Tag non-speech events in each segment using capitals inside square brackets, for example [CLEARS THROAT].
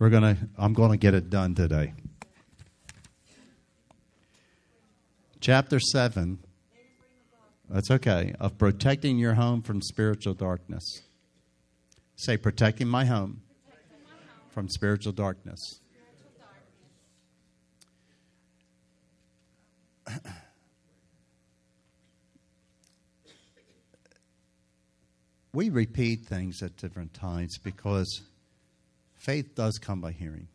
We're gonna. I'm going to get it done today. Chapter seven. That's okay. Of protecting your home from spiritual darkness. Say, protecting my home from spiritual darkness. [CLEARS THROAT] we repeat things at different times because faith does come by hearing.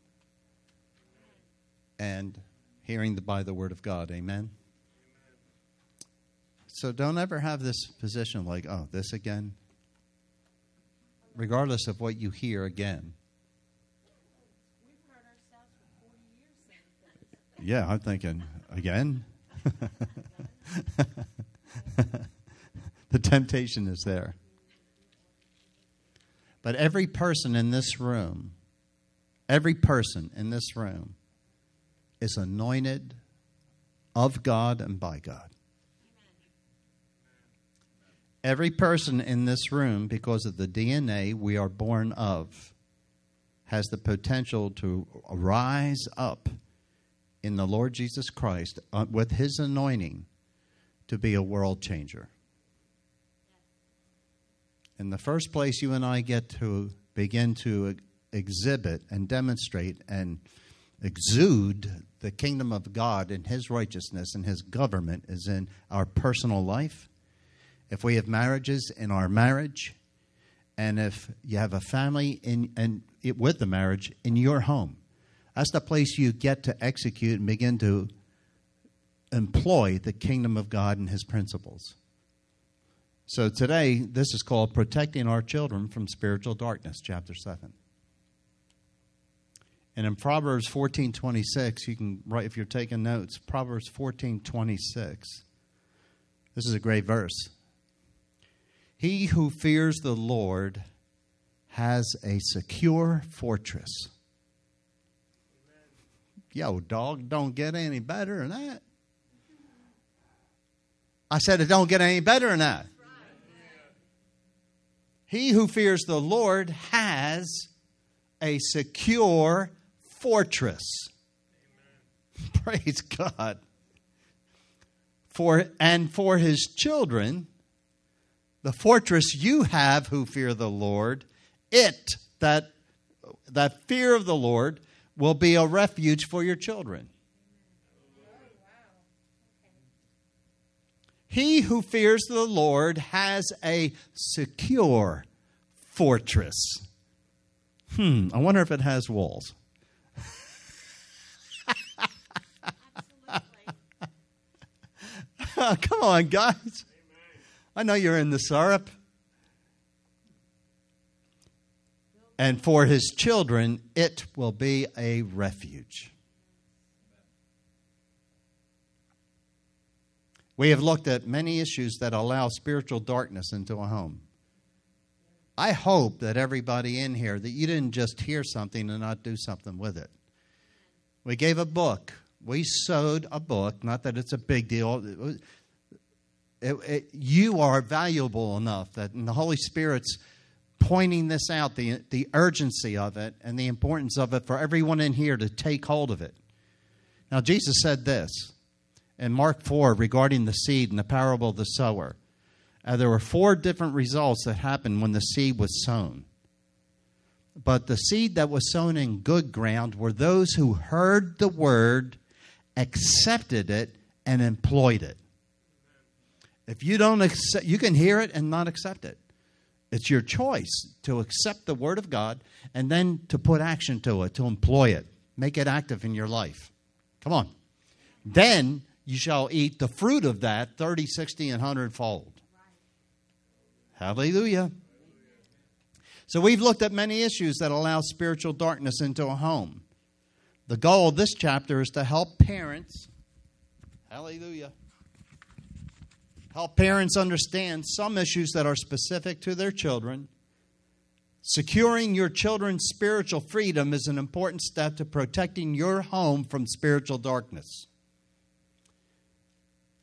And hearing by the word of God. Amen. So don't ever have this position like, oh, this again. Regardless of what you hear again. Yeah, I'm thinking, again? [LAUGHS] the temptation is there. But every person in this room, every person in this room is anointed of God and by God. Every person in this room, because of the DNA we are born of, has the potential to rise up in the Lord Jesus Christ uh, with his anointing to be a world changer. In the first place, you and I get to begin to exhibit and demonstrate and exude the kingdom of God and his righteousness and his government is in our personal life. If we have marriages in our marriage, and if you have a family in and with the marriage in your home that's the place you get to execute and begin to employ the kingdom of God and his principles. So today, this is called Protecting Our Children from Spiritual Darkness, chapter 7. And in Proverbs 14:26, you can write if you're taking notes, Proverbs 14:26. This is a great verse. He who fears the Lord has a secure fortress Yo, dog, don't get any better than that. I said it don't get any better than that. He who fears the Lord has a secure fortress. [LAUGHS] Praise God. For and for his children, the fortress you have who fear the Lord, it that that fear of the Lord will be a refuge for your children. He who fears the Lord has a secure fortress. Hmm, I wonder if it has walls. [LAUGHS] Come on, guys. I know you're in the syrup. and for his children it will be a refuge. We have looked at many issues that allow spiritual darkness into a home. I hope that everybody in here that you didn't just hear something and not do something with it. We gave a book. We sowed a book, not that it's a big deal. It, it, you are valuable enough that the Holy Spirit's pointing this out the, the urgency of it and the importance of it for everyone in here to take hold of it. Now, Jesus said this in Mark 4 regarding the seed and the parable of the sower. Uh, there were four different results that happened when the seed was sown. But the seed that was sown in good ground were those who heard the word, accepted it, and employed it. If you don't accept, you can hear it and not accept it. It's your choice to accept the Word of God and then to put action to it, to employ it, make it active in your life. Come on. Then you shall eat the fruit of that 30, 60, and 100 fold. Hallelujah. So we've looked at many issues that allow spiritual darkness into a home. The goal of this chapter is to help parents. Hallelujah help parents understand some issues that are specific to their children. Securing your children's spiritual freedom is an important step to protecting your home from spiritual darkness.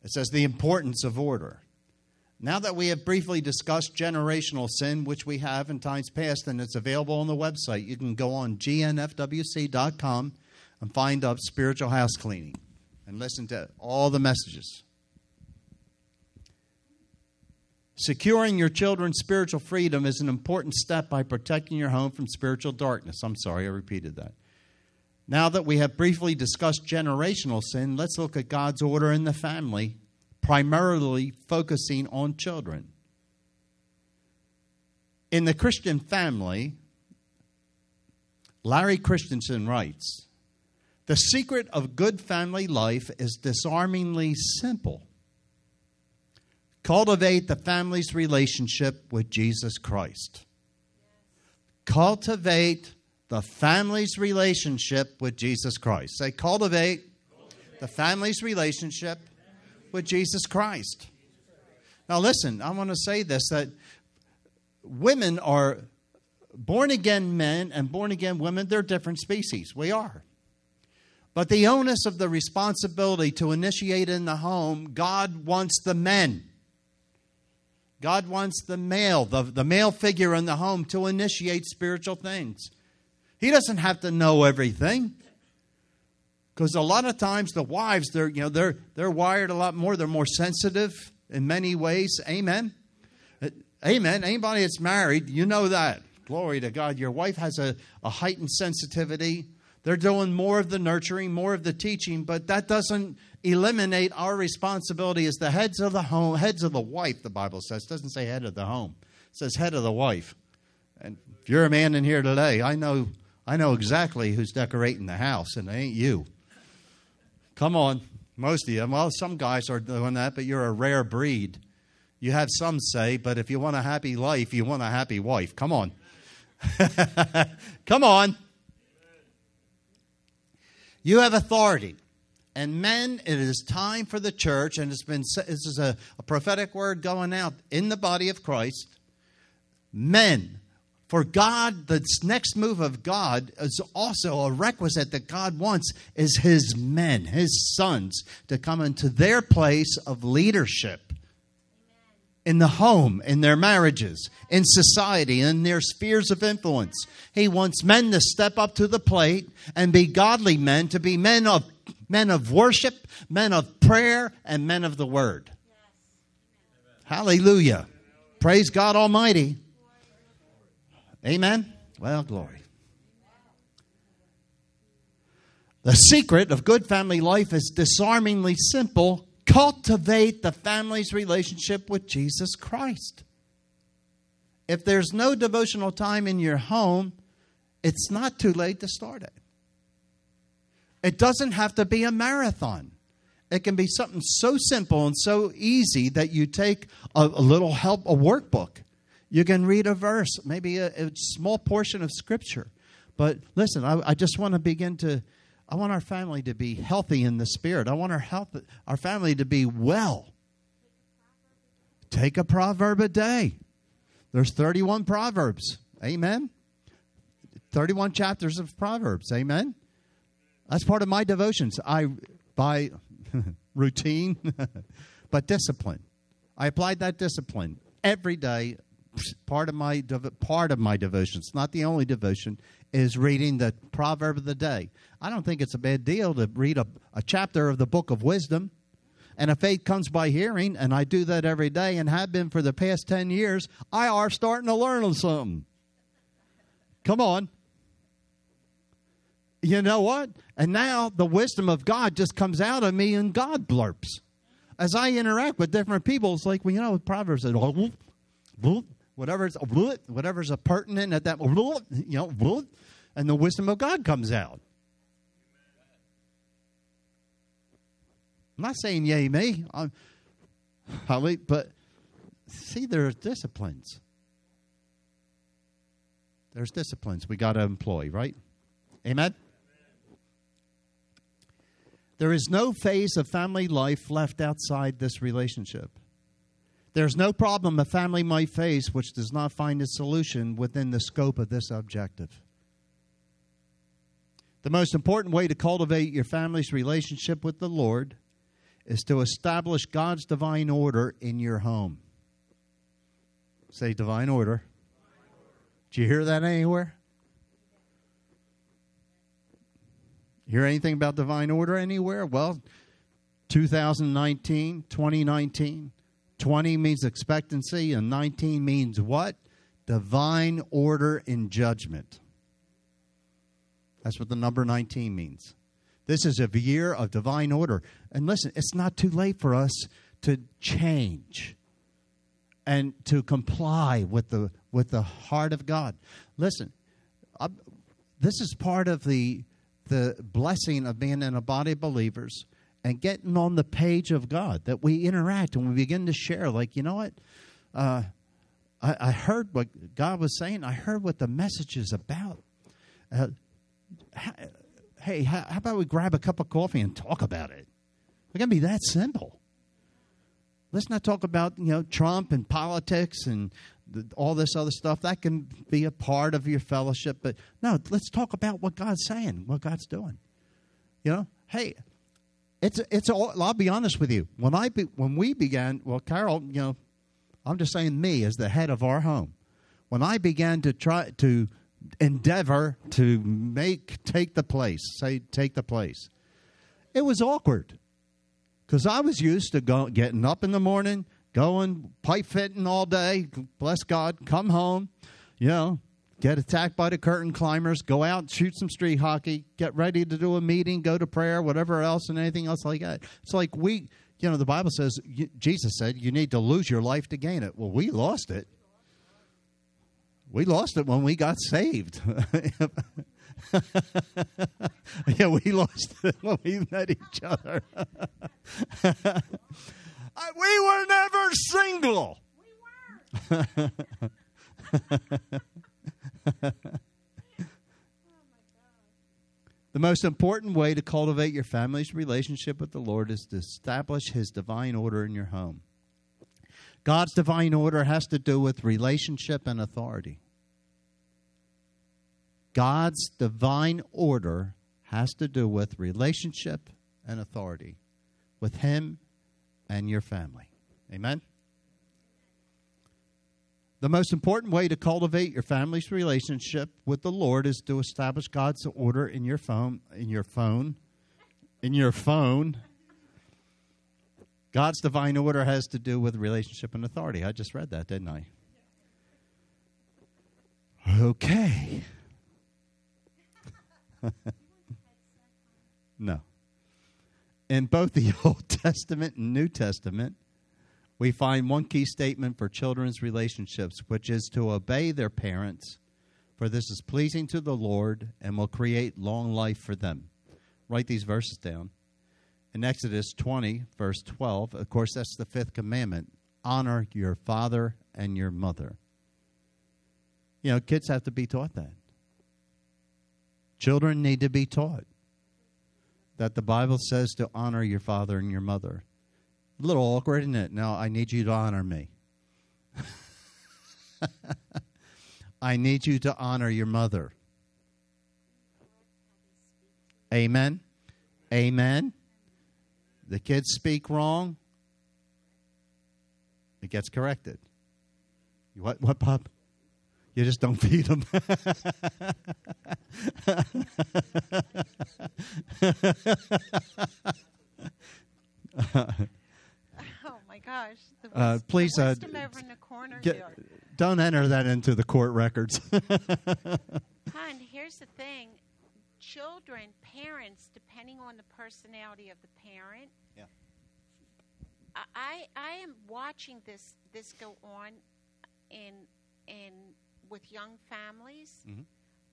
It says the importance of order. Now that we have briefly discussed generational sin, which we have in times past, and it's available on the website, you can go on gnfwc.com and find up spiritual house cleaning and listen to all the messages. Securing your children's spiritual freedom is an important step by protecting your home from spiritual darkness. I'm sorry, I repeated that. Now that we have briefly discussed generational sin, let's look at God's order in the family, primarily focusing on children. In the Christian family, Larry Christenson writes The secret of good family life is disarmingly simple. Cultivate the family's relationship with Jesus Christ. Cultivate the family's relationship with Jesus Christ. Say, cultivate, cultivate. the family's relationship with Jesus Christ. Now, listen, I want to say this that women are born again men and born again women, they're different species. We are. But the onus of the responsibility to initiate in the home, God wants the men. God wants the male, the, the male figure in the home, to initiate spiritual things. He doesn't have to know everything. Because a lot of times the wives, they're, you know, they're, they're wired a lot more. They're more sensitive in many ways. Amen. Amen. Anybody that's married, you know that. Glory to God. Your wife has a, a heightened sensitivity. They're doing more of the nurturing, more of the teaching, but that doesn't eliminate our responsibility as the heads of the home, heads of the wife, the Bible says. It doesn't say head of the home. It says head of the wife. And if you're a man in here today, I know I know exactly who's decorating the house, and it ain't you. Come on, most of you. Well, some guys are doing that, but you're a rare breed. You have some say, but if you want a happy life, you want a happy wife. Come on. [LAUGHS] Come on. You have authority. And men, it is time for the church, and it's been this is a, a prophetic word going out in the body of Christ. Men for God, the next move of God is also a requisite that God wants is his men, his sons, to come into their place of leadership in the home, in their marriages, in society, in their spheres of influence. He wants men to step up to the plate and be godly men, to be men of men of worship, men of prayer, and men of the word. Hallelujah. Praise God Almighty. Amen? Well, glory. The secret of good family life is disarmingly simple. Cultivate the family's relationship with Jesus Christ. If there's no devotional time in your home, it's not too late to start it. It doesn't have to be a marathon. It can be something so simple and so easy that you take a, a little help, a workbook, you can read a verse, maybe a, a small portion of Scripture. But listen, I, I just want to begin to. I want our family to be healthy in the spirit. I want our health, our family to be well. Take a proverb a day. There's 31 proverbs. Amen. 31 chapters of proverbs. Amen. That's part of my devotions. I by [LAUGHS] routine, [LAUGHS] but discipline. I applied that discipline every day part of my part of my devotions, not the only devotion, is reading the proverb of the day. I don't think it's a bad deal to read a, a chapter of the book of wisdom. And if faith comes by hearing, and I do that every day and have been for the past 10 years, I are starting to learn something. Come on. You know what? And now the wisdom of God just comes out of me and God blurps. As I interact with different people, it's like, well, you know, Proverbs says, whatever's whatever's a pertinent at that you know and the wisdom of God comes out. I'm not saying yay me, I'm, but see, there's disciplines. There's disciplines we got to employ, right? Amen. There is no phase of family life left outside this relationship. There's no problem a family might face which does not find a solution within the scope of this objective. The most important way to cultivate your family's relationship with the Lord is to establish God's divine order in your home. Say divine order. Did you hear that anywhere? Hear anything about divine order anywhere? Well, 2019, 2019. 20 means expectancy, and 19 means what? Divine order in judgment. That's what the number 19 means. This is a year of divine order. And listen, it's not too late for us to change and to comply with the with the heart of God. Listen, I, this is part of the the blessing of being in a body of believers and getting on the page of God that we interact and we begin to share. Like, you know what? Uh, I, I, heard what God was saying. I heard what the message is about. Uh, hey, how, how, about we grab a cup of coffee and talk about it? It can be that simple. Let's not talk about you know Trump and politics and the, all this other stuff. That can be a part of your fellowship, but no, let's talk about what God's saying, what God's doing. You know, hey, it's it's all. I'll be honest with you. When I be, when we began, well, Carol, you know, I'm just saying me as the head of our home. When I began to try to endeavor to make take the place, say take the place, it was awkward because I was used to go, getting up in the morning, going pipe fitting all day. Bless God, come home, you know, get attacked by the curtain climbers, go out, and shoot some street hockey, get ready to do a meeting, go to prayer, whatever else, and anything else like that. It's like we, you know, the Bible says, Jesus said, you need to lose your life to gain it. Well, we lost it. We lost it when we got saved. [LAUGHS] yeah, we lost it when we met each other. [LAUGHS] we were never single. We weren't. [LAUGHS] the most important way to cultivate your family's relationship with the Lord is to establish His divine order in your home. God's divine order has to do with relationship and authority. God's divine order has to do with relationship and authority with Him and your family. Amen? The most important way to cultivate your family's relationship with the Lord is to establish God's order in your phone, in your phone, in your phone. God's divine order has to do with relationship and authority. I just read that, didn't I? Okay. [LAUGHS] no. In both the [LAUGHS] Old Testament and New Testament, we find one key statement for children's relationships, which is to obey their parents, for this is pleasing to the Lord and will create long life for them. Write these verses down. In Exodus 20, verse 12, of course, that's the fifth commandment honor your father and your mother. You know, kids have to be taught that. Children need to be taught that the Bible says to honor your father and your mother. A little awkward, isn't it? Now, I need you to honor me. [LAUGHS] I need you to honor your mother. Amen. Amen. The kids speak wrong, it gets corrected. What, what, Bob? You just don't [LAUGHS] feed them. [LAUGHS] gosh. The uh, please, uh, get, don't enter that into the court records. [LAUGHS] Hon, here's the thing children, parents, depending on the personality of the parent, yeah. I, I am watching this this go on in in with young families. Mm-hmm.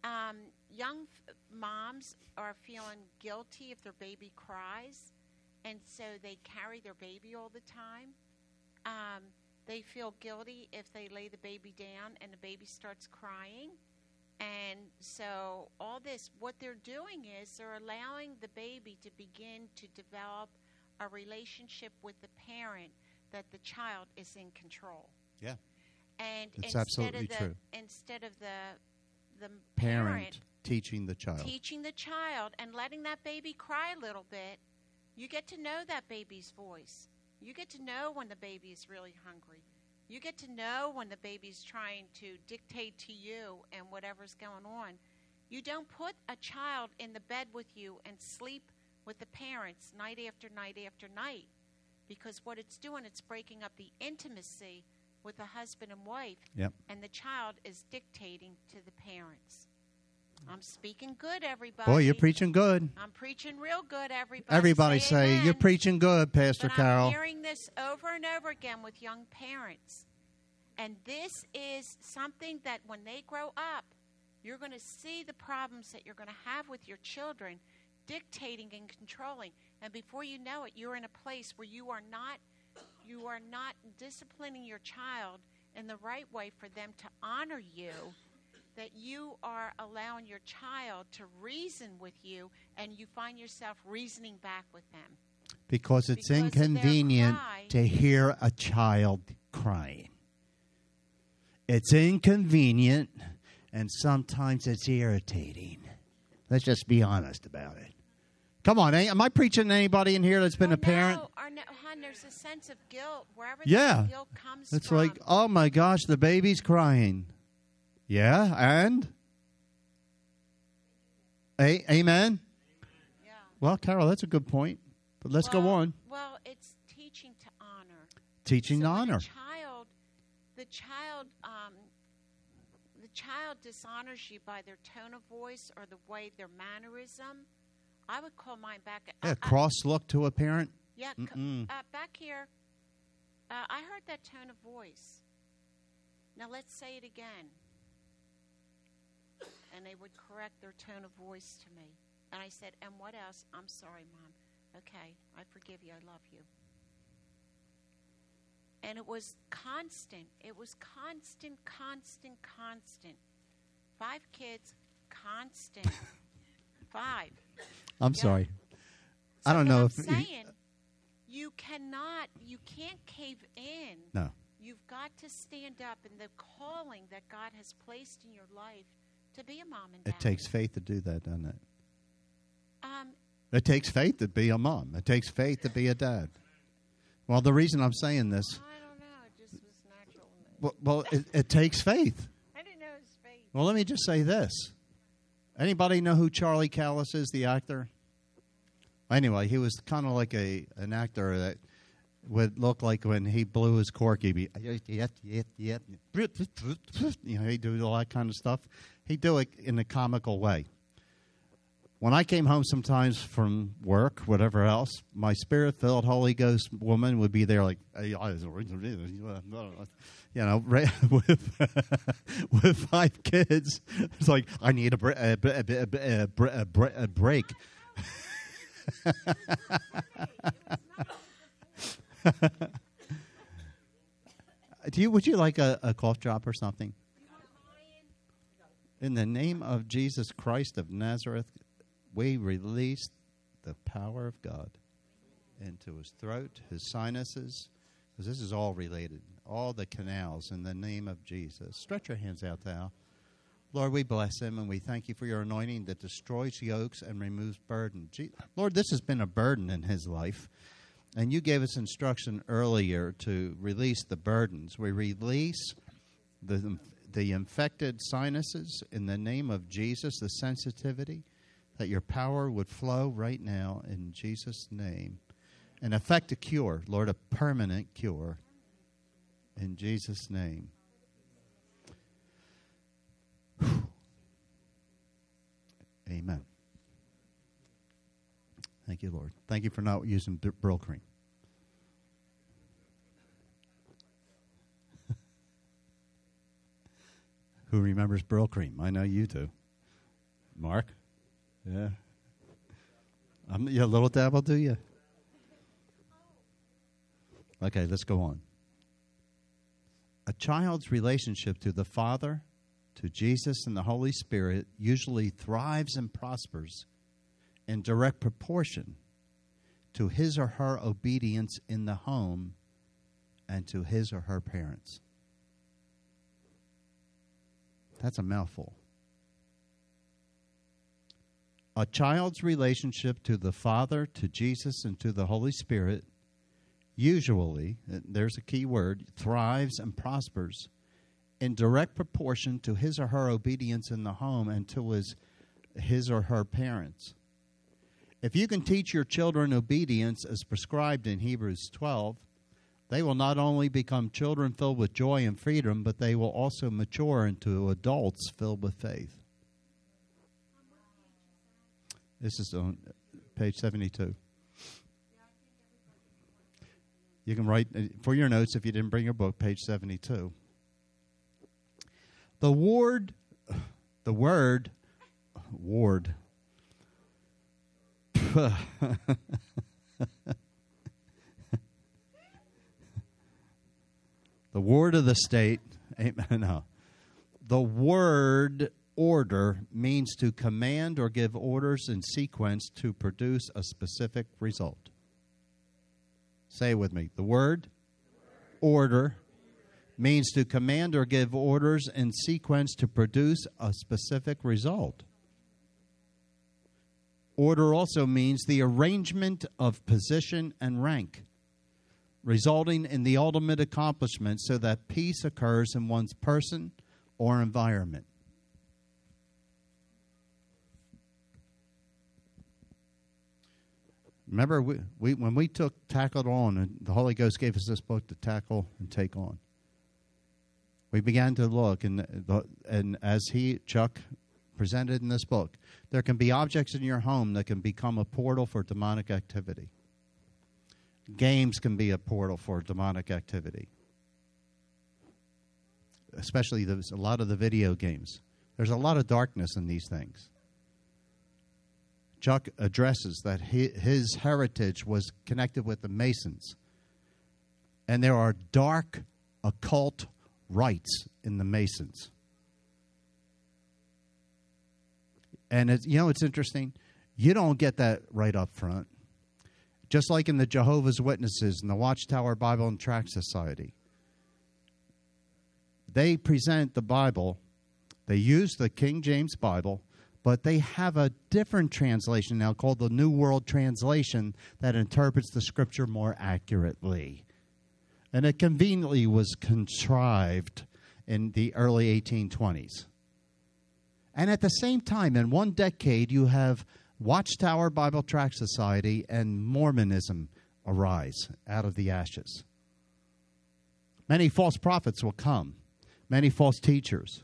Um, young f- moms are feeling guilty if their baby cries and so they carry their baby all the time. Um, they feel guilty if they lay the baby down and the baby starts crying. And so, all this, what they're doing is they're allowing the baby to begin to develop a relationship with the parent that the child is in control. Yeah. And it's instead absolutely of the, true. Instead of the the parent, parent teaching the child, teaching the child, and letting that baby cry a little bit, you get to know that baby's voice. You get to know when the baby is really hungry. You get to know when the baby's trying to dictate to you and whatever's going on. You don't put a child in the bed with you and sleep with the parents night after night after night because what it's doing, it's breaking up the intimacy with the husband and wife, Yep. and the child is dictating to the parents. I'm speaking good, everybody. Boy, you're preaching good. I'm preaching real good, everybody. Everybody say, amen. You're preaching good, Pastor But Carol. I'm hearing this over and over again with young parents. And this is something that when they grow up, you're going to see the problems that you're going to have with your children dictating and controlling. And before you know it, you're in a place where you are not you are not disciplining your child in the right way for them to honor you that you are allowing your child to reason with you and you find yourself reasoning back with them. Because it's Because inconvenient cry. to hear a child crying. It's inconvenient and sometimes it's irritating. Let's just be honest about it. Come on, am I preaching to anybody in here that's been Well, a parent? No, no, hon, there's a sense of guilt wherever Yeah. guilt comes It's from. like, oh my gosh, the baby's crying. Yeah, and? A- amen? yeah. Well, Carol, that's a good point. But let's go on. Well, it's teaching to honor. Teaching so to honor. A child, the child, um, the child dishonors you by their tone of voice or the way their mannerism. I would call mine back. I- Yeah, I- cross look to a parent. Yeah, uh, back here, uh, I heard that tone of voice. Now let's say it again. And they would correct their tone of voice to me. And I said, And what else? I'm sorry, Mom. Okay, I forgive you. I love you. And it was constant. It was constant, constant, constant. Five kids, constant. Five. I'm Yeah. sorry. I don't know I'm if you- saying you cannot, you can't cave in. No. You've got to stand up in the calling that God has placed in your life to be a mom and dad. It takes faith to do that, doesn't it? Um, It takes faith to be a mom. It takes faith to be a dad. Well, the reason I'm saying this, I don't know. It just was natural. well, well it, it takes faith. I didn't know his face. Well, let me just say this. Anybody know who Charlie Callas is, the actor? Anyway, he was kind of like a an actor that would look like when he blew his cork, he'd be, you know, he'd do all that kind of stuff. He'd do it in a comical way. When I came home sometimes from work, whatever else, my spirit filled Holy Ghost woman would be there, like, you know, [LAUGHS] with, with five kids. It's like, I need a, bre- a, a, a, a break. [LAUGHS] Do you, would you like a, a cough drop or something? In the name of Jesus Christ of Nazareth, we release the power of God into his throat, his sinuses, because this is all related, all the canals in the name of Jesus. Stretch your hands out now. Lord, we bless him and we thank you for your anointing that destroys yokes and removes burden. Lord, this has been a burden in his life. And you gave us instruction earlier to release the burdens. We release the, the infected sinuses in the name of Jesus, the sensitivity, that your power would flow right now in Jesus' name and effect a cure, Lord, a permanent cure in Jesus' name. Amen. Thank you, Lord. Thank you for not using Brylcreem. Who remembers Brylcreem? I know you do. Mark? Yeah. I'm, a little dabble, do you? Okay, let's go on. A child's relationship to the Father, to Jesus, and the Holy Spirit usually thrives and prospers in direct proportion to his or her obedience in the home and to his or her parents. That's a mouthful. A child's relationship to the Father, to Jesus, and to the Holy Spirit usually, there's a key word, thrives and prospers in direct proportion to his or her obedience in the home and to his, his or her parents. If you can teach your children obedience as prescribed in Hebrews 12, they will not only become children filled with joy and freedom, but they will also mature into adults filled with faith. This is on page 72. You can write uh, for your notes if you didn't bring your book, page 72. The word, the word, ward. [LAUGHS] [LAUGHS] the word of the state. amen. [LAUGHS] No. The word order means to command or give orders in sequence to produce a specific result. Say with me. The word order means to command or give orders in sequence to produce a specific result. Order also means the arrangement of position and rank, resulting in the ultimate accomplishment so that peace occurs in one's person or environment. Remember, we, we, when we took Tackled On, and the Holy Ghost gave us this book to tackle and take on we began to look, and, and as he, Chuck, presented in this book, there can be objects in your home that can become a portal for demonic activity. Games can be a portal for demonic activity, especially a lot of the video games. There's a lot of darkness in these things. Chuck addresses that his heritage was connected with the Masons. And there are dark occult rites in the Masons. And it's, you know, it's interesting. You don't get that right up front. Just like in the Jehovah's Witnesses and the Watchtower Bible and Tract Society. They present the Bible, they use the King James Bible, but they have a different translation now called the New World Translation that interprets the scripture more accurately and it conveniently was contrived in the early 1820s. And at the same time, in one decade, you have Watchtower Bible Tract Society and Mormonism arise out of the ashes. Many false prophets will come, many false teachers.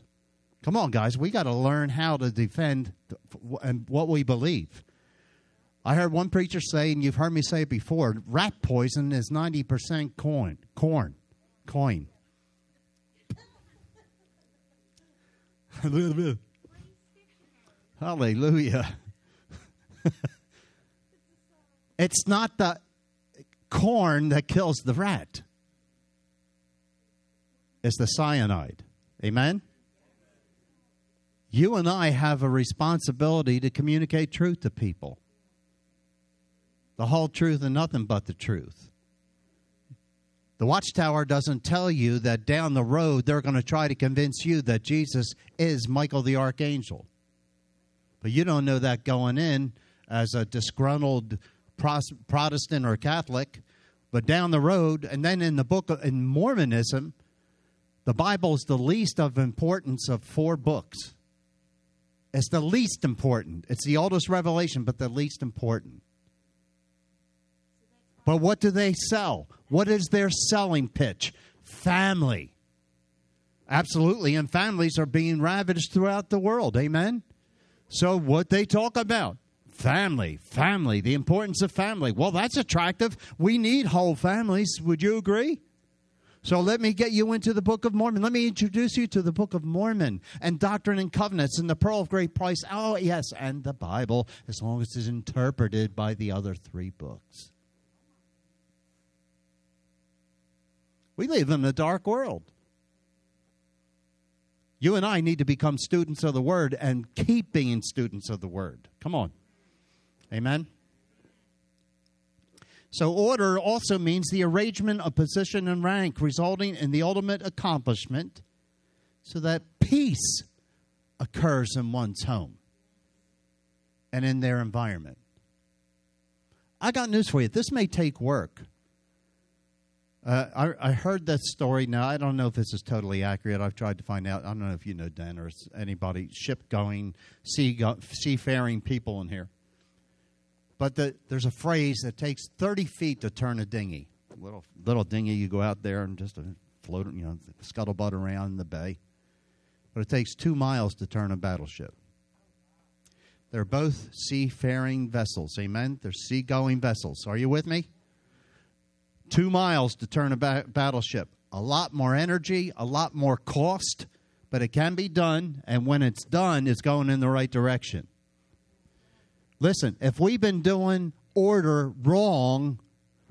Come on, guys, we got to learn how to defend and what we believe. I heard one preacher say, and you've heard me say it before, rat poison is 90% corn. Corn. Coin. [LAUGHS] Hallelujah. [LAUGHS] it's not the corn that kills the rat. It's the cyanide. Amen? You and I have a responsibility to communicate truth to people the whole truth and nothing but the truth. The watchtower doesn't tell you that down the road they're going to try to convince you that Jesus is Michael the archangel. But you don't know that going in as a disgruntled Protestant or Catholic. But down the road, and then in the book of, in Mormonism, the Bible is the least of importance of four books. It's the least important. It's the oldest revelation, but the least important. But what do they sell? What is their selling pitch? Family. Absolutely. And families are being ravaged throughout the world. Amen? So, what they talk about? Family, family, the importance of family. Well, that's attractive. We need whole families. Would you agree? So let me get you into the Book of Mormon. Let me introduce you to the Book of Mormon and Doctrine and Covenants and the Pearl of Great Price. Oh, yes, and the Bible, as long as it's interpreted by the other three books. We live in a dark world. You and I need to become students of the Word and keep being students of the Word. Come on. Amen. So, order also means the arrangement of position and rank, resulting in the ultimate accomplishment so that peace occurs in one's home and in their environment. I got news for you. This may take work. Uh, I, I heard that story. Now I don't know if this is totally accurate. I've tried to find out. I don't know if you know Dan or anybody ship going, sea go, seafaring people in here. But the, there's a phrase that takes 30 feet to turn a dinghy. Little little dinghy, you go out there and just uh, float, you know, scuttlebutt around in the bay. But it takes two miles to turn a battleship. They're both seafaring vessels. Amen. They're seagoing vessels. Are you with me? two miles to turn a ba- battleship. A lot more energy, a lot more cost, but it can be done. And when it's done, it's going in the right direction. Listen, if we've been doing order wrong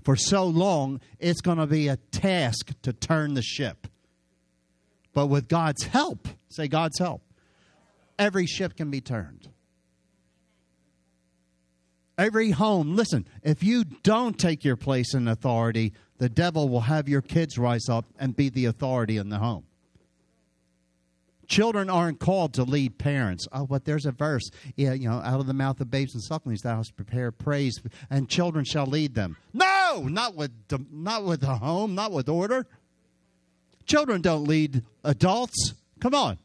for so long, it's going to be a task to turn the ship. But with God's help, say God's help, every ship can be turned. Every home, listen, if you don't take your place in authority, the devil will have your kids rise up and be the authority in the home. Children aren't called to lead parents. Oh, but there's a verse. Yeah, you know, out of the mouth of babes and sucklings thou hast prepared praise, and children shall lead them. No, not with the, not with the home, not with order. Children don't lead adults. Come on.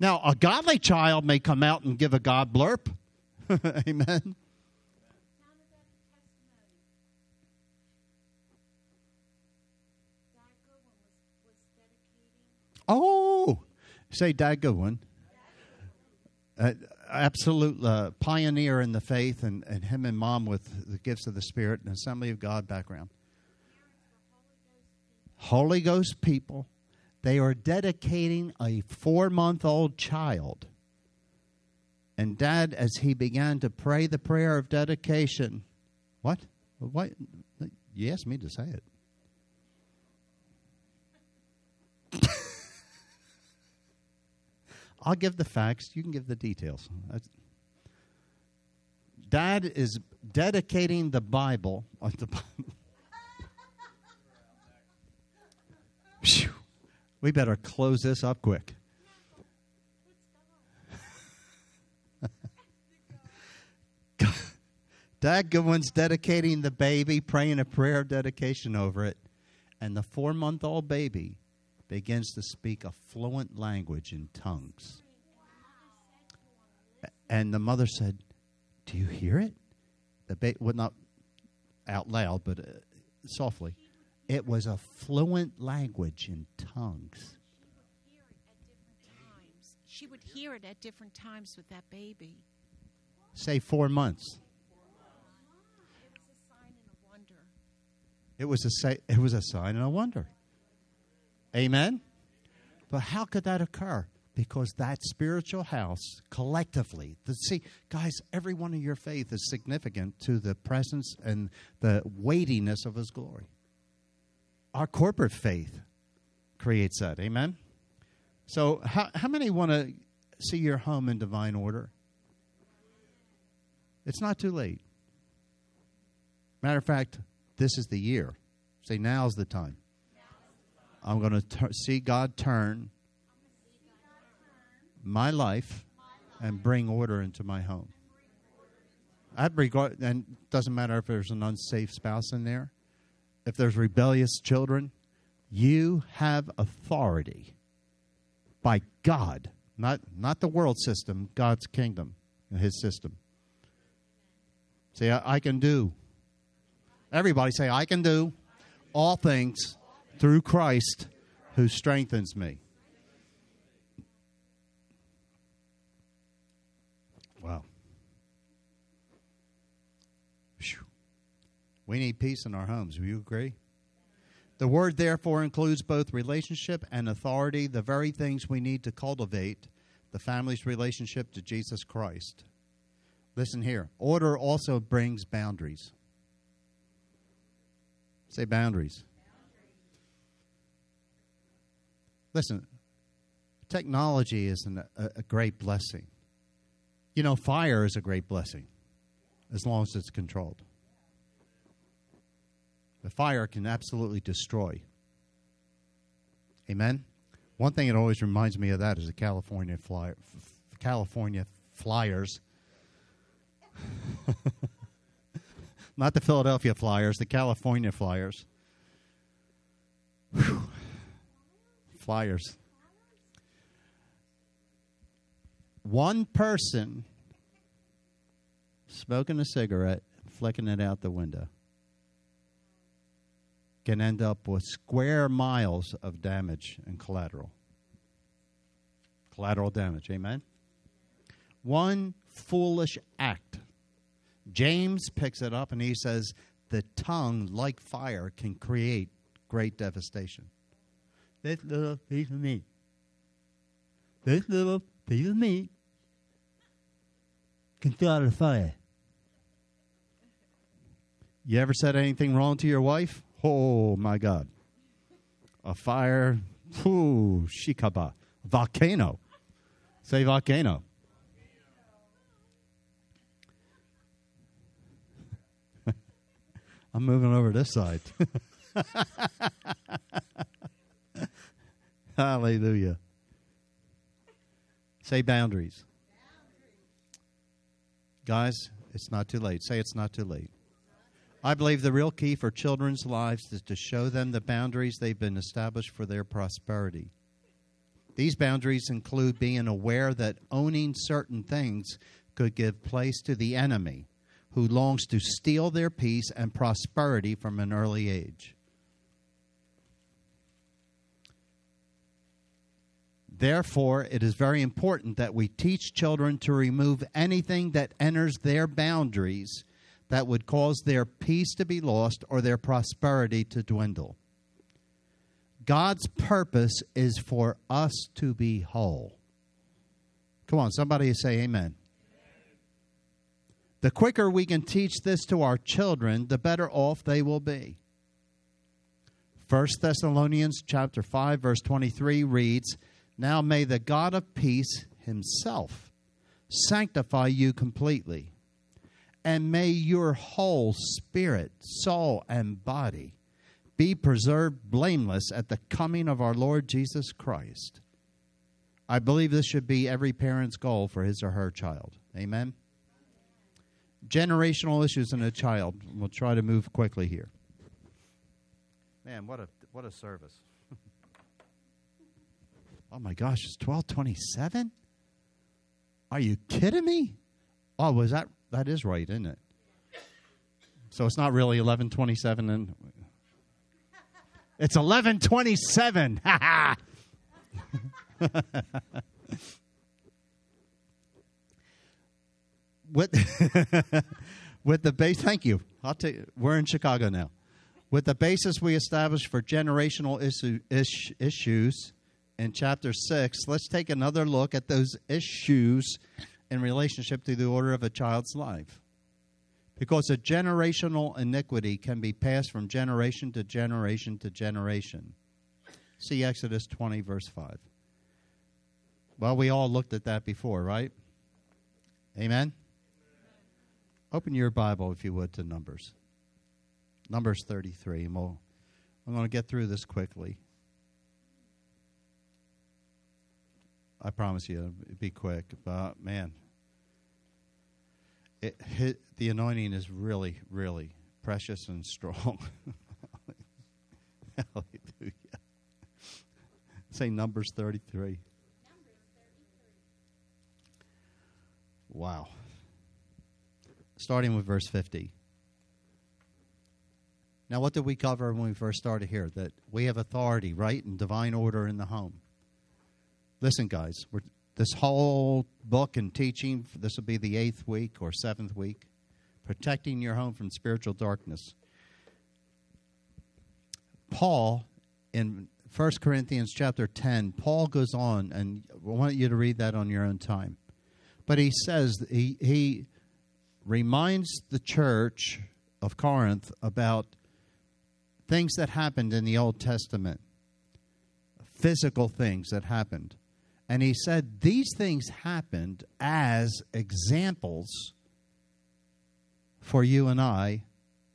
Now, a godly child may come out and give a God blurb. [LAUGHS] Amen. Oh, say Dad Goodwin. Uh, absolute uh, pioneer in the faith, and, and him and mom with the gifts of the Spirit and Assembly of God background. Holy Ghost people, they are dedicating a four month old child and dad, as he began to pray the prayer of dedication, what? What? You asked me to say it. I'll give the facts. You can give the details. Uh, Dad is dedicating the Bible. Uh, [LAUGHS] we better close this up quick. [LAUGHS] Dad Goodwin's dedicating the baby, praying a prayer of dedication over it, and the four month old baby begins to speak a fluent language in tongues. And the mother said, Do you hear it? The baby, well, not out loud, but uh, softly. It was a fluent language in tongues. She would hear it at different times with that baby. Say four months. It was a it was a sign and a wonder. Amen. But how could that occur? Because that spiritual house collectively, the, see, guys, every one of your faith is significant to the presence and the weightiness of His glory. Our corporate faith creates that. Amen. So, how, how many want to see your home in divine order? It's not too late. Matter of fact, this is the year. Say, now's the time. I'm going to see God turn my life and bring order into my home. I'd regard, and it doesn't matter if there's an unsafe spouse in there, if there's rebellious children, you have authority by God, not not the world system, God's kingdom, His system. Say, I, I can do Everybody say, I can do all things through Christ who strengthens me. Wow. We need peace in our homes. Will you agree? The word, therefore, includes both relationship and authority, the very things we need to cultivate the family's relationship to Jesus Christ. Listen here order also brings boundaries. Say boundaries. Listen, technology is an, a, a great blessing. You know, fire is a great blessing as long as it's controlled. The fire can absolutely destroy. Amen. One thing that always reminds me of that is the California flyer, California Flyers. [LAUGHS] not the Philadelphia Flyers, the California Flyers. Whew. Flyers. One person smoking a cigarette, flicking it out the window, can end up with square miles of damage and collateral. Collateral damage, amen? One foolish act. James picks it up and he says, The tongue, like fire, can create great devastation. This little piece of meat. This little piece of meat can start a fire. You ever said anything wrong to your wife? Oh my God. A fire. Ooh, shikaba. Volcano. Say volcano. [LAUGHS] I'm moving over this side. [LAUGHS] [LAUGHS] Hallelujah. Say boundaries. Guys, it's not too late. Say it's not too late. I believe the real key for children's lives is to show them the boundaries they've been established for their prosperity. These boundaries include being aware that owning certain things could give place to the enemy who longs to steal their peace and prosperity from an early age. Therefore, it is very important that we teach children to remove anything that enters their boundaries that would cause their peace to be lost or their prosperity to dwindle. God's purpose is for us to be whole. Come on, somebody say amen. The quicker we can teach this to our children, the better off they will be. 1 Thessalonians chapter 5 verse 23 reads, "Now may the God of peace himself sanctify you completely, and may your whole spirit, soul, and body be preserved blameless at the coming of our Lord Jesus Christ." I believe this should be every parent's goal for his or her child. Amen generational issues in a child. We'll try to move quickly here. Man, what a what a service. Oh my gosh, it's 1227? Are you kidding me? Oh, was that that is right, isn't it? So it's not really 1127 and it's 1127. Ha [LAUGHS] ha. with [LAUGHS] with the base. Thank you. I'll take. We're in Chicago now. With the basis we established for generational issue, ish, issues in chapter six, let's take another look at those issues in relationship to the order of a child's life. Because a generational iniquity can be passed from generation to generation to generation. See Exodus 20, verse 5. Well, we all looked at that before, right? Amen? Open your Bible, if you would, to Numbers. Numbers 33. And we'll, I'm going to get through this quickly. I promise you, it'll be quick. But, man, it, the anointing is really, really precious and strong. [LAUGHS] Hallelujah. Say Numbers 33. Numbers 33. Wow starting with verse 50. Now, what did we cover when we first started here? That we have authority, right, and divine order in the home. Listen, guys, this whole book and teaching, this will be the eighth week or seventh week, protecting your home from spiritual darkness. Paul, in 1 Corinthians chapter 10, Paul goes on, and I want you to read that on your own time. But he says, he, he reminds the church of Corinth about things that happened in the Old Testament, physical things that happened. And he said these things happened as examples for you and I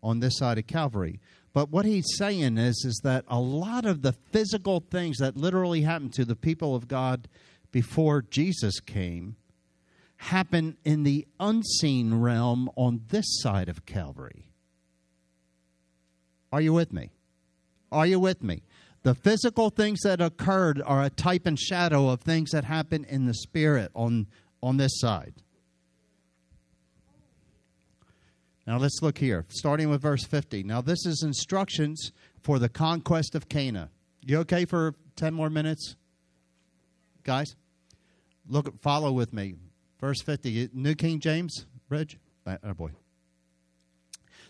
on this side of Calvary. But what he's saying is, is that a lot of the physical things that literally happened to the people of God before Jesus came happen in the unseen realm on this side of Calvary. Are you with me? Are you with me? The physical things that occurred are a type and shadow of things that happen in the spirit on, on this side. Now let's look here, starting with verse 50. Now, this is instructions for the conquest of Canaan. You okay for 10 more minutes? Guys? Look, follow with me. Verse 50, New King James, Reg? Uh, oh, boy.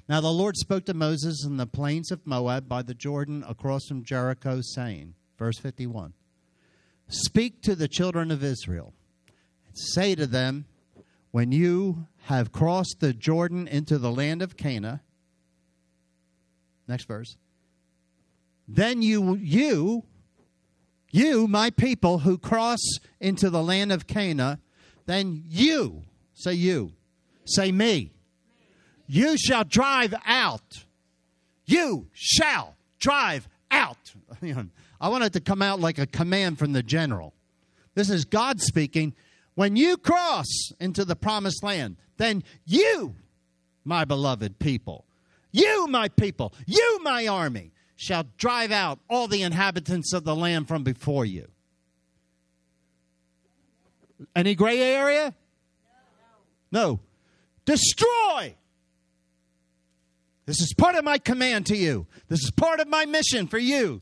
Now the Lord spoke to Moses in the plains of Moab by the Jordan across from Jericho, saying, verse 51, Speak to the children of Israel, and say to them, When you have crossed the Jordan into the land of Canaan, next verse, then you, you, you, my people who cross into the land of Canaan, then you, say you, say me, you shall drive out. You shall drive out. [LAUGHS] I want it to come out like a command from the general. This is God speaking. When you cross into the promised land, then you, my beloved people, you, my people, you, my army, shall drive out all the inhabitants of the land from before you. Any gray area? No. Destroy this is part of my command to you. This is part of my mission for you.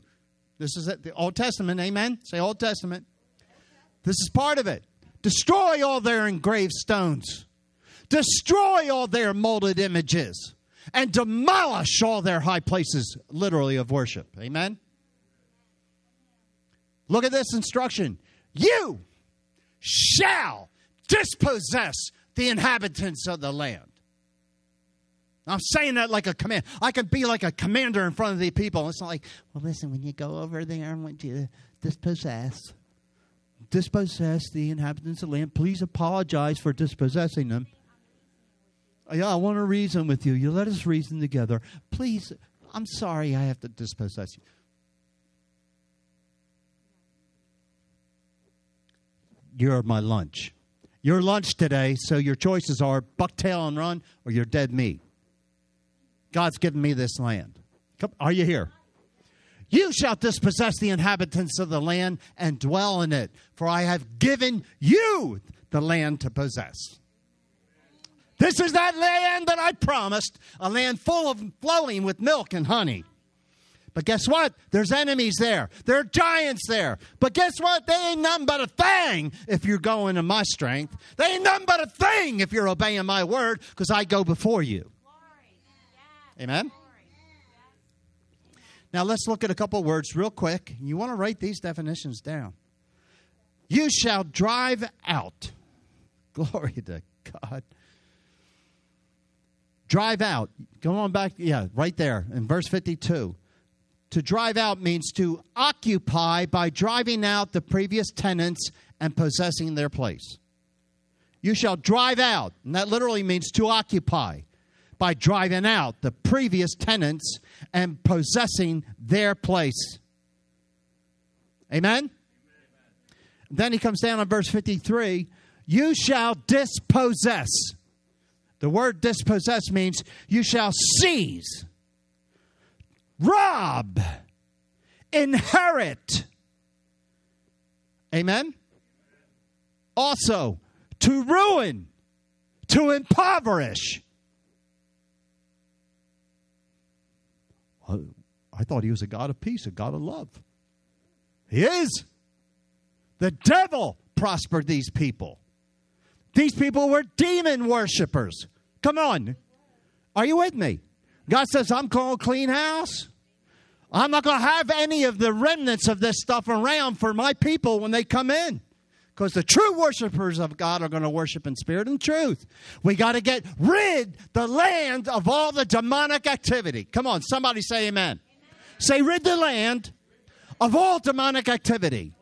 This is the Old Testament. Amen. Say Old Testament. This is part of it. Destroy all their engraved stones. Destroy all their molded images. And demolish all their high places, literally, of worship. Amen. Look at this instruction. You shall dispossess the inhabitants of the land. I'm saying that like a command. I can be like a commander in front of the people. It's not like, well, listen, when you go over there, I want you to dispossess. Dispossess the inhabitants of the land. Please apologize for dispossessing them. Yeah, I want to reason with you. You let us reason together. Please, I'm sorry I have to dispossess you. You're my lunch. Your lunch today, so your choices are bucktail and run or you're dead meat. God's given me this land. Come, are you here? You shall dispossess the inhabitants of the land and dwell in it, for I have given you the land to possess. This is that land that I promised, a land full of flowing with milk and honey. But guess what? There's enemies there. There are giants there. But guess what? They ain't nothing but a thing if you're going in my strength. They ain't nothing but a thing if you're obeying my word, because I go before you. Amen? Now let's look at a couple words real quick. You want to write these definitions down. You shall drive out. [LAUGHS] Glory to God. Drive out. Go on back. Yeah, right there in verse 52. To drive out means to occupy by driving out the previous tenants and possessing their place. You shall drive out, and that literally means to occupy by driving out the previous tenants and possessing their place. Amen? Amen? Then he comes down on verse 53 You shall dispossess. The word dispossess means you shall seize, rob, inherit. Amen? Also, to ruin, to impoverish I thought he was a God of peace, a God of love. He is. The devil prospered these people. These people were demon worshippers. Come on. Are you with me? God says, I'm calling clean house. I'm not going to have any of the remnants of this stuff around for my people when they come in. Because the true worshipers of God are going to worship in spirit and truth. We got to get rid the land of all the demonic activity. Come on, somebody say amen. Say rid the land of all demonic activity.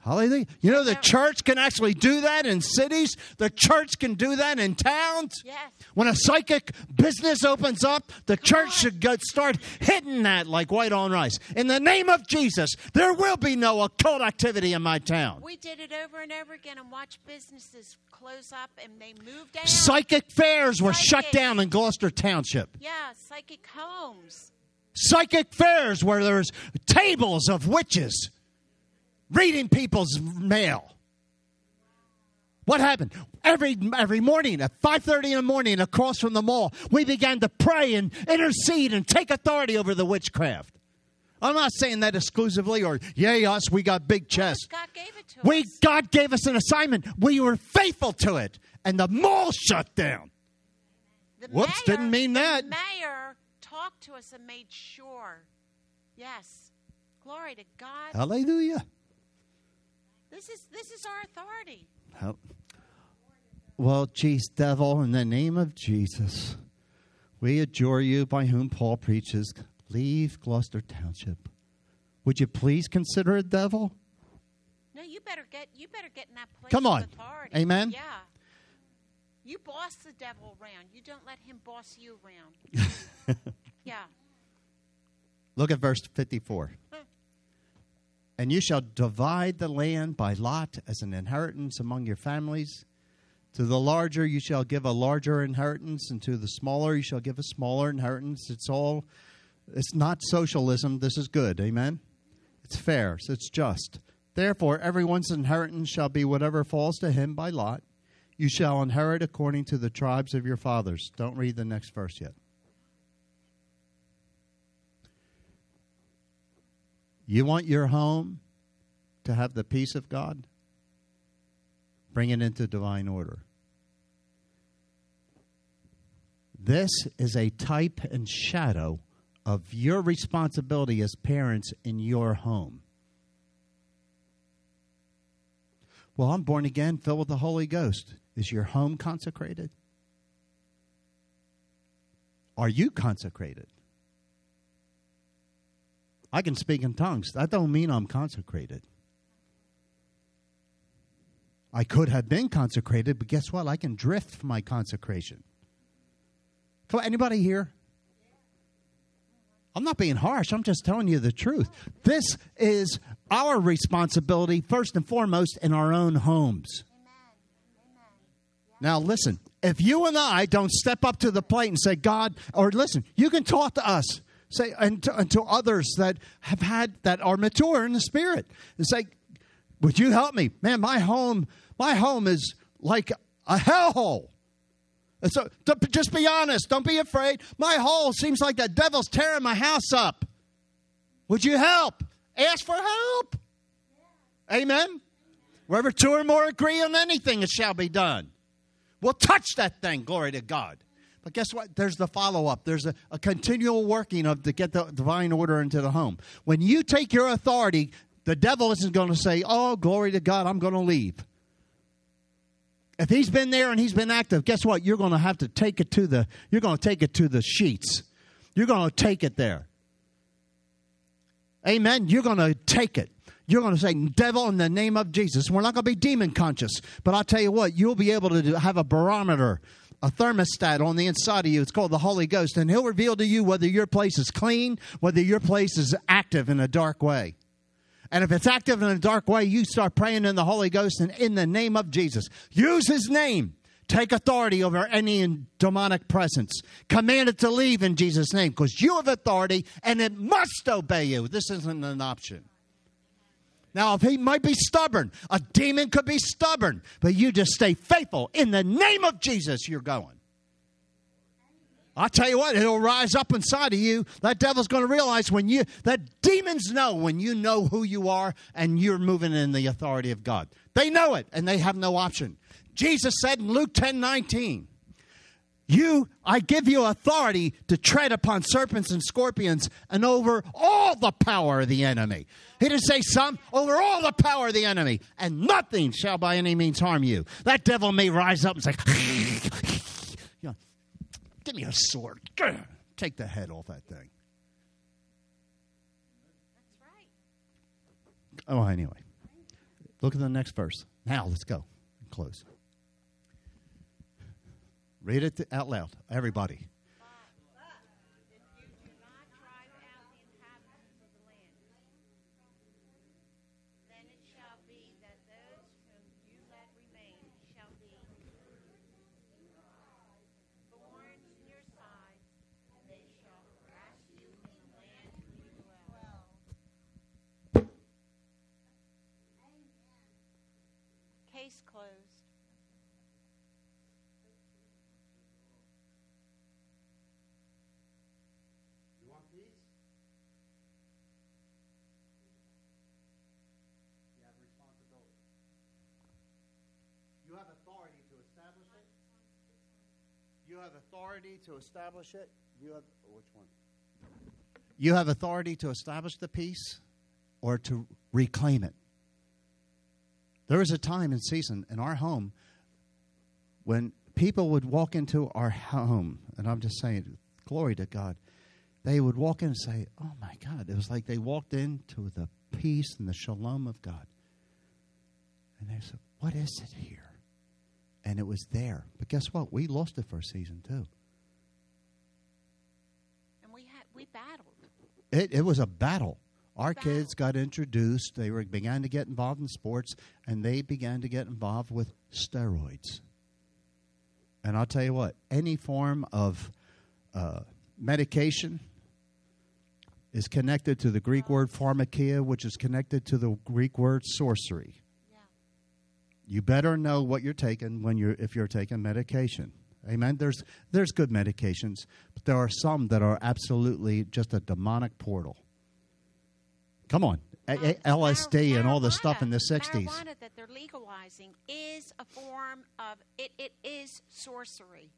Hallelujah. You know, the church can actually do that in cities. The church can do that in towns. Yes. When a psychic business opens up, the Come church on. should go start hitting that like white on rice. In the name of Jesus, there will be no occult activity in my town. We did it over and over again and watched businesses close up and they moved down. Psychic fairs were psychic. shut down in Gloucester Township. Yeah, psychic homes psychic fairs where there's tables of witches reading people's mail. What happened? Every every morning at 5:30 in the morning across from the mall, we began to pray and intercede and take authority over the witchcraft. I'm not saying that exclusively or yay us, we got big chests. God gave it to We us. God gave us an assignment. We were faithful to it, and the mall shut down. The Whoops, mayor- didn't mean that. The mayor talked to us and made sure. Yes. Glory to God. Hallelujah. This is this is our authority. How- Well, geez, devil, in the name of Jesus, we adjure you by whom Paul preaches, leave Gloucester Township. Would you please consider a devil? No, you better get you better get in that place Come on. authority. Amen. Yeah. You boss the devil around. You don't let him boss you around. [LAUGHS] yeah. Look at verse 54. And you shall divide the land by lot as an inheritance among your families. To the larger you shall give a larger inheritance, and to the smaller you shall give a smaller inheritance. It's all, it's not socialism. This is good. Amen? It's fair. It's just. Therefore, everyone's inheritance shall be whatever falls to him by lot. You shall inherit according to the tribes of your fathers. Don't read the next verse yet. You want your home to have the peace of God? Bring it into divine order. This is a type and shadow of your responsibility as parents in your home. Well, I'm born again, filled with the Holy Ghost. Is your home consecrated? Are you consecrated? I can speak in tongues. That don't mean I'm consecrated. I could have been consecrated, but guess what? I can drift from my consecration. Come on, anybody here? I'm not being harsh. I'm just telling you the truth. This is our responsibility, first and foremost, in our own homes. Now, listen, if you and I don't step up to the plate and say, God, or listen, you can talk to us, say, and to, and to others that have had, that are mature in the spirit, and say, would you help me? Man, my home, my home is like a hellhole. And so, to, just be honest. Don't be afraid. My hole seems like the devil's tearing my house up. Would you help? Ask for help. Amen. Wherever two or more agree on anything, it shall be done. We'll touch that thing. Glory to God. But guess what? There's the follow up. There's a, a continual working of to get the divine order into the home. When you take your authority, the devil isn't going to say, "Oh, glory to God, I'm going to leave." If he's been there and he's been active, guess what? You're going to have to take it to the you're going to take it to the sheets. You're going to take it there. Amen. You're going to take it. You're going to say, Devil, in the name of Jesus. We're not going to be demon conscious, but I'll tell you what, you'll be able to have a barometer, a thermostat on the inside of you. It's called the Holy Ghost, and He'll reveal to you whether your place is clean, whether your place is active in a dark way. And if it's active in a dark way, you start praying in the Holy Ghost and in the name of Jesus. Use His name. Take authority over any demonic presence. Command it to leave in Jesus' name because you have authority and it must obey you. This isn't an option. Now, if he might be stubborn, a demon could be stubborn, but you just stay faithful. In the name of Jesus, you're going. I'll tell you what, it'll rise up inside of you. That devil's going to realize when you, that demons know when you know who you are and you're moving in the authority of God. They know it and they have no option. Jesus said in Luke 10 19, you, I give you authority to tread upon serpents and scorpions and over all the power of the enemy. He didn't say some, over all the power of the enemy, and nothing shall by any means harm you. That devil may rise up and say, [LAUGHS] you know, Give me a sword. [CLEARS THROAT] Take the head off that thing. That's right. Oh, anyway. Look at the next verse. Now, let's go. Close. Read it out loud, everybody. If you do not drive out the inhabitants of the land, then it shall be that those whom you let remain shall be thorns in your sides, and they shall harass you in the land case closed. You want peace? You have responsibility. You have authority to establish it. You have authority to establish it. You have which one? You have authority to establish the peace or to reclaim it. There was a time and season in our home when people would walk into our home, and I'm just saying, glory to God. They would walk in and say, Oh my God. It was like they walked into the peace and the shalom of God. And they said, What is it here? And it was there. But guess what? We lost it for a season too. And we had we battled. It, it was a battle. Our Battle. kids got introduced. They were, began to get involved in sports, and they began to get involved with steroids. And I'll tell you what, any form of uh, medication is connected to the Greek word pharmakeia, which is connected to the Greek word sorcery. You better know what you're taking when you're if you're taking medication. Amen. There's there's good medications, but there are some that are absolutely just a demonic portal. Come on, Um, LSD and all the stuff in the '60s. Marijuana that they're legalizing is a form of it. It is sorcery.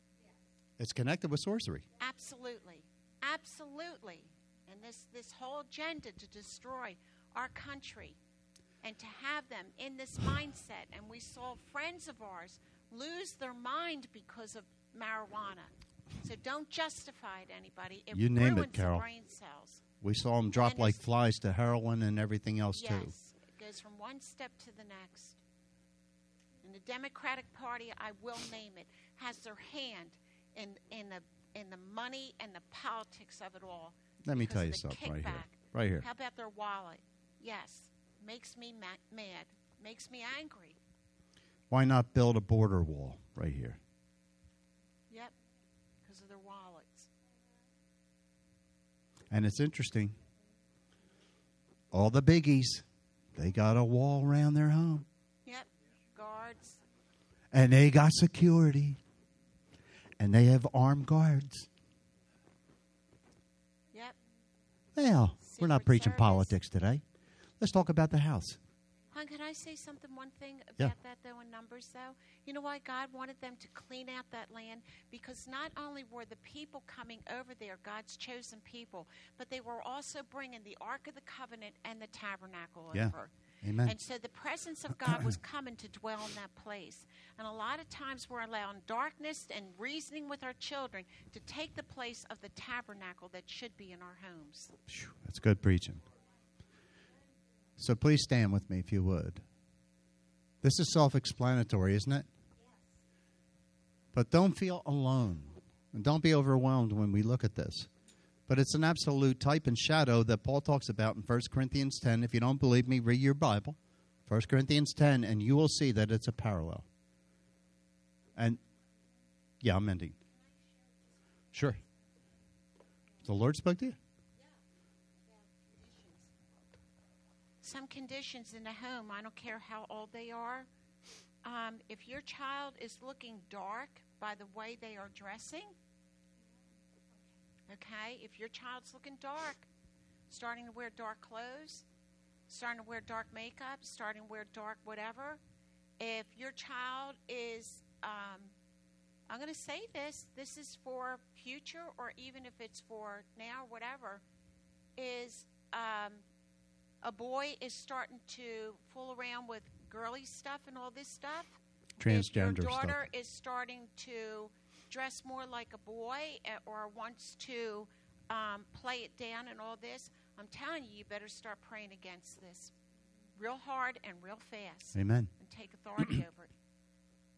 It's connected with sorcery. Absolutely, absolutely. And this this whole agenda to destroy our country and to have them in this mindset. And we saw friends of ours lose their mind because of marijuana. So don't justify it, anybody. It You name it, Carol. brain cells. We saw them drop And like flies to heroin and everything else too. Yes, it goes from one step to the next. And the Democratic Party, I will name it, has their hand in in the in the money and the politics of it all. Let me tell you something right here. Right here. How about their wallet? Yes, makes me ma- mad, makes me angry. Why not build a border wall right here? Yep, because of their wallets. And it's interesting. All the biggies, they got a wall around their home. Yep, guards. and they got security and they have armed guards. Yep. Well, we're not preaching Service. politics today. Let's talk about the house. Hon, can I say something, one thing about Yeah. that, though, in Numbers, though? You know why God wanted them to clean out that land? Because not only were the people coming over there, God's chosen people, but they were also bringing the Ark of the Covenant and the tabernacle Yeah. over. Amen. And so the presence of God was coming to dwell in that place. And a lot of times we're allowing darkness and reasoning with our children to take the place of the tabernacle that should be in our homes. That's good preaching. So please stand with me if you would. This is self explanatory, isn't it? But don't feel alone. And don't be overwhelmed when we look at this. But it's an absolute type and shadow that Paul talks about in 1 Corinthians 10. If you don't believe me, read your Bible. 1 Corinthians 10, and you will see that it's a parallel. And yeah, I'm ending. Sure. The Lord spoke to you? Some conditions in the home, I don't care how old they are, um, if your child is looking dark by the way they are dressing, okay, if your child's looking dark, starting to wear dark clothes, starting to wear dark makeup, starting to wear dark whatever, if your child is, um, I'm going to say this, this is for future or even if it's for now, whatever, is um, a boy is starting to fool around with girly stuff and all this stuff. Transgender your stuff. daughter is starting to dress more like a boy eh, or wants to um, play it down and all this, I'm telling you, you better start praying against this real hard and real fast Amen. and take authority [CLEARS THROAT] over it.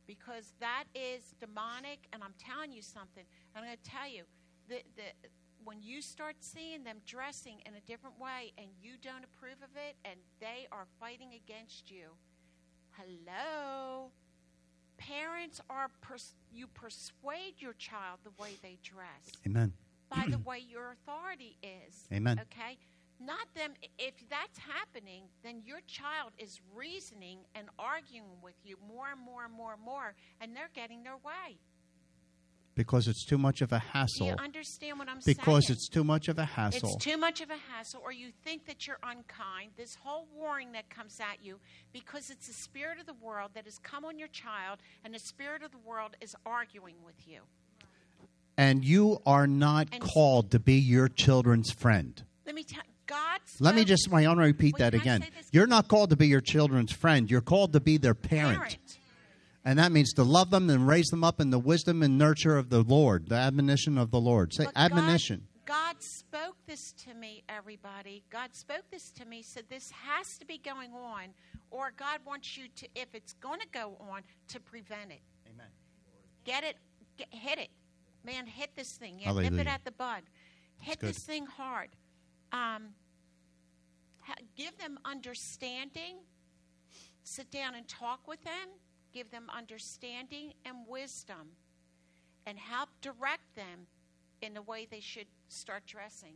Because that is demonic, and I'm telling you something. I'm going to tell you, the, the, when you start seeing them dressing in a different way and you don't approve of it and they are fighting against you, hello? Parents are, pers- you persuade your child the way they dress Amen. by the [CLEARS THROAT] way your authority is. Amen. Okay? Not them. If that's happening, then your child is reasoning and arguing with you more and more and more and more, and they're getting their way. Because it's too much of a Do hassle. you understand what I'm Because saying? it's too much of a hassle. It's too much of a hassle, or you think that you're unkind. This whole warring that comes at you because it's the spirit of the world that has come on your child, and the spirit of the world is arguing with you. and you are not And- called to be your children's friend. Let me tell God. Let me just, I want to repeat that again. You're not called to be your children's friend. You're called to be their parent. parent. And that means to love them and raise them up in the wisdom and nurture of the Lord, the admonition of the Lord. Say But admonition. God, God spoke this to me, everybody. God spoke this to me, said this has to be going on, or God wants you to, if it's going to go on, to prevent it. Amen. Get it, get, hit it. Man, hit this thing. Yeah, nip it at the bud. Hit this thing hard. Um, give them understanding. Sit down and talk with them. Give them understanding and wisdom. And help direct them in the way they should start dressing.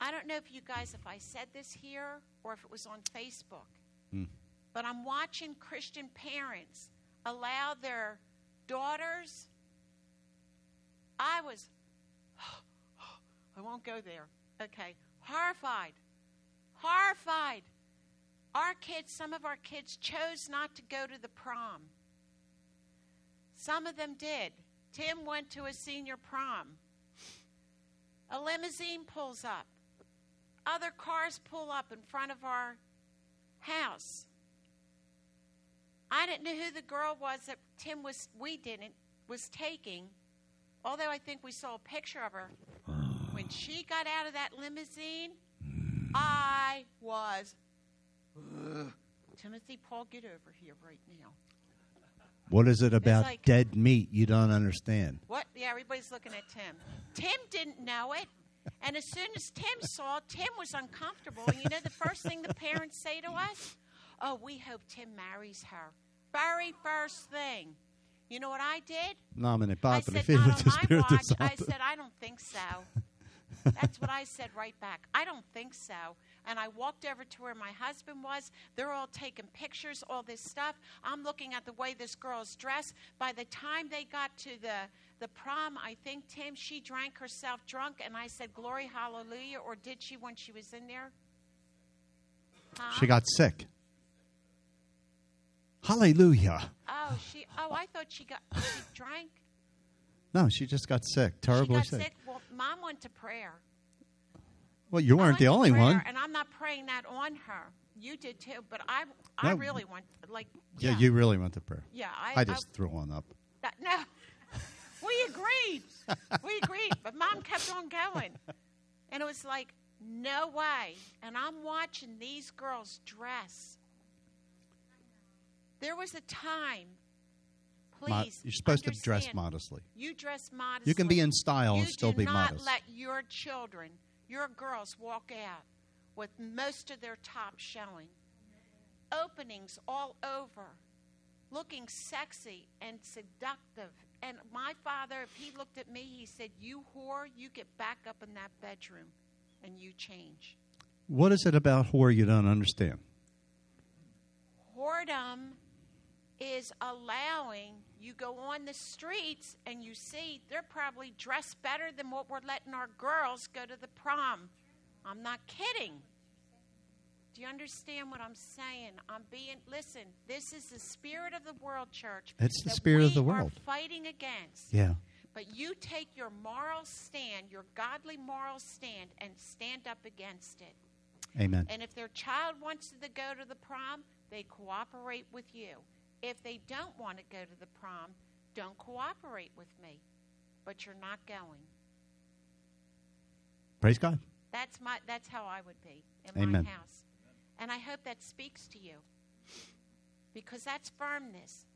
I don't know if you guys, if I said this here or if it was on Facebook, hmm. but I'm watching Christian parents allow their daughters. I was, [GASPS] I won't go there. Okay, horrified, horrified. Our kids, some of our kids chose not to go to the prom. Some of them did. Tim went to a senior prom. A limousine pulls up. Other cars pull up in front of our house. I didn't know who the girl was that Tim was, we didn't, was taking, although I think we saw a picture of her. When she got out of that limousine, I was, "Ugh." Timothy Paul, get over here right now. What is it about like- dead meat you don't understand? What? Yeah, everybody's looking at Tim. Tim didn't know it. And as soon as Tim saw, Tim was uncomfortable. And you know the first thing the parents say to us? Oh, we hope Tim marries her. Very first thing. You know what I did? Nomine I Patri, said, [LAUGHS] Filio not et on my watch. I said, I don't think so. [LAUGHS] That's what I said right back. I don't think so. And I walked over to where my husband was. They're all taking pictures, all this stuff. I'm looking at the way this girl's dressed. By the time they got to the, the prom, I think, Tim, she drank herself drunk. And I said, Glory, hallelujah. Or did she when she was in there? Huh? She got sick. Hallelujah. Oh, she. Oh, I thought she got. She drank. No, she just got sick, terribly she got sick. sick. Well, mom went to prayer. Well, you weren't the only prayer, one. and I'm not praying that on her. You did too, but I, I No. really went like. Yeah, you really went to prayer. Yeah, I. I just threw one up. that, no, [LAUGHS] we agreed. we agreed, but mom kept on going, and it was like no way. And I'm watching these girls dress. There was a time. Mo- Please, You're supposed to dress understand, modestly. You dress modestly. You can be in style and still do be not modest. let your children, your girls, walk out with most of their top showing. Openings all over, looking sexy and seductive. And my father, if he looked at me, he said, You whore, you get back up in that bedroom and you change. What is it about whore you don't understand? Whoredom is allowing you go on the streets and you see they're probably dressed better than what we're letting our girls go to the prom. I'm not kidding. Do you understand what I'm saying? I'm being listen. This is the spirit of the world, church. It's the that spirit of we the are world. fighting against. Yeah. But you take your moral stand, your godly moral stand, and stand up against it. Amen. And if their child wants to go to the prom, they cooperate with you. If they don't want to go to the prom, don't cooperate with me. But you're not going. Praise God. That's my that's how I would be in Amen. my house. And I hope that speaks to you. Because that's firmness.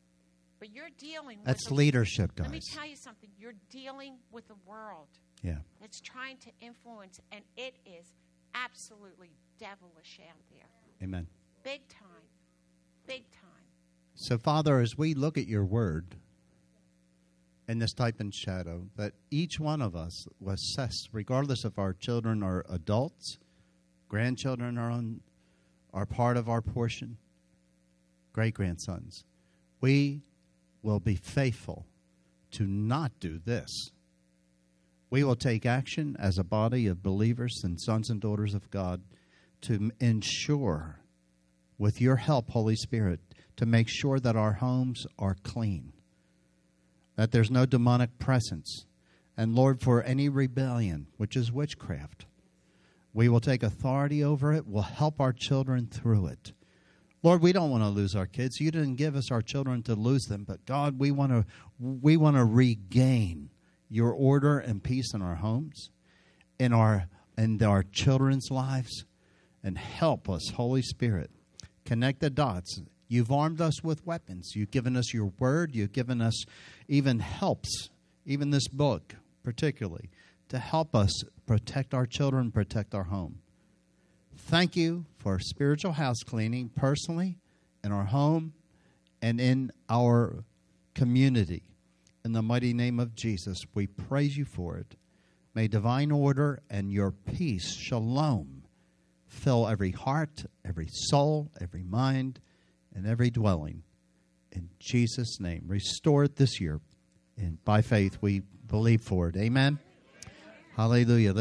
But you're dealing That's with a- leadership, Let me tell you something. You're dealing with a world Yeah. that's trying to influence and it is absolutely devilish out there. Amen. Big time. Big time. So, Father, as we look at your word in this type and shadow, that each one of us will assess, regardless if our children are adults Grandchildren are on are part of our portion. Great grandsons. We will be faithful to not do this. We will take action as a body of believers and sons and daughters of God to ensure, with your help, Holy Spirit, to make sure that our homes are clean, that there's no demonic presence. And Lord, for any rebellion, which is witchcraft, we will take authority over it. We'll help our children through it. Lord, we don't want to lose our kids. You didn't give us our children to lose them, but God, we want to we want to regain your order and peace in our homes, in our in our children's lives, and help us, Holy Spirit, connect the dots. You've armed us with weapons. You've given us your word. You've given us even helps, even this book, particularly, to help us protect our children, protect our home. Thank you for spiritual house cleaning personally, in our home, and in our community. In the mighty name of Jesus, we praise you for it. May divine order and your peace, shalom, fill every heart, every soul, every mind, and every dwelling. In Jesus' name, restore it this year. And by faith, we believe for it. Amen. Hallelujah. Let's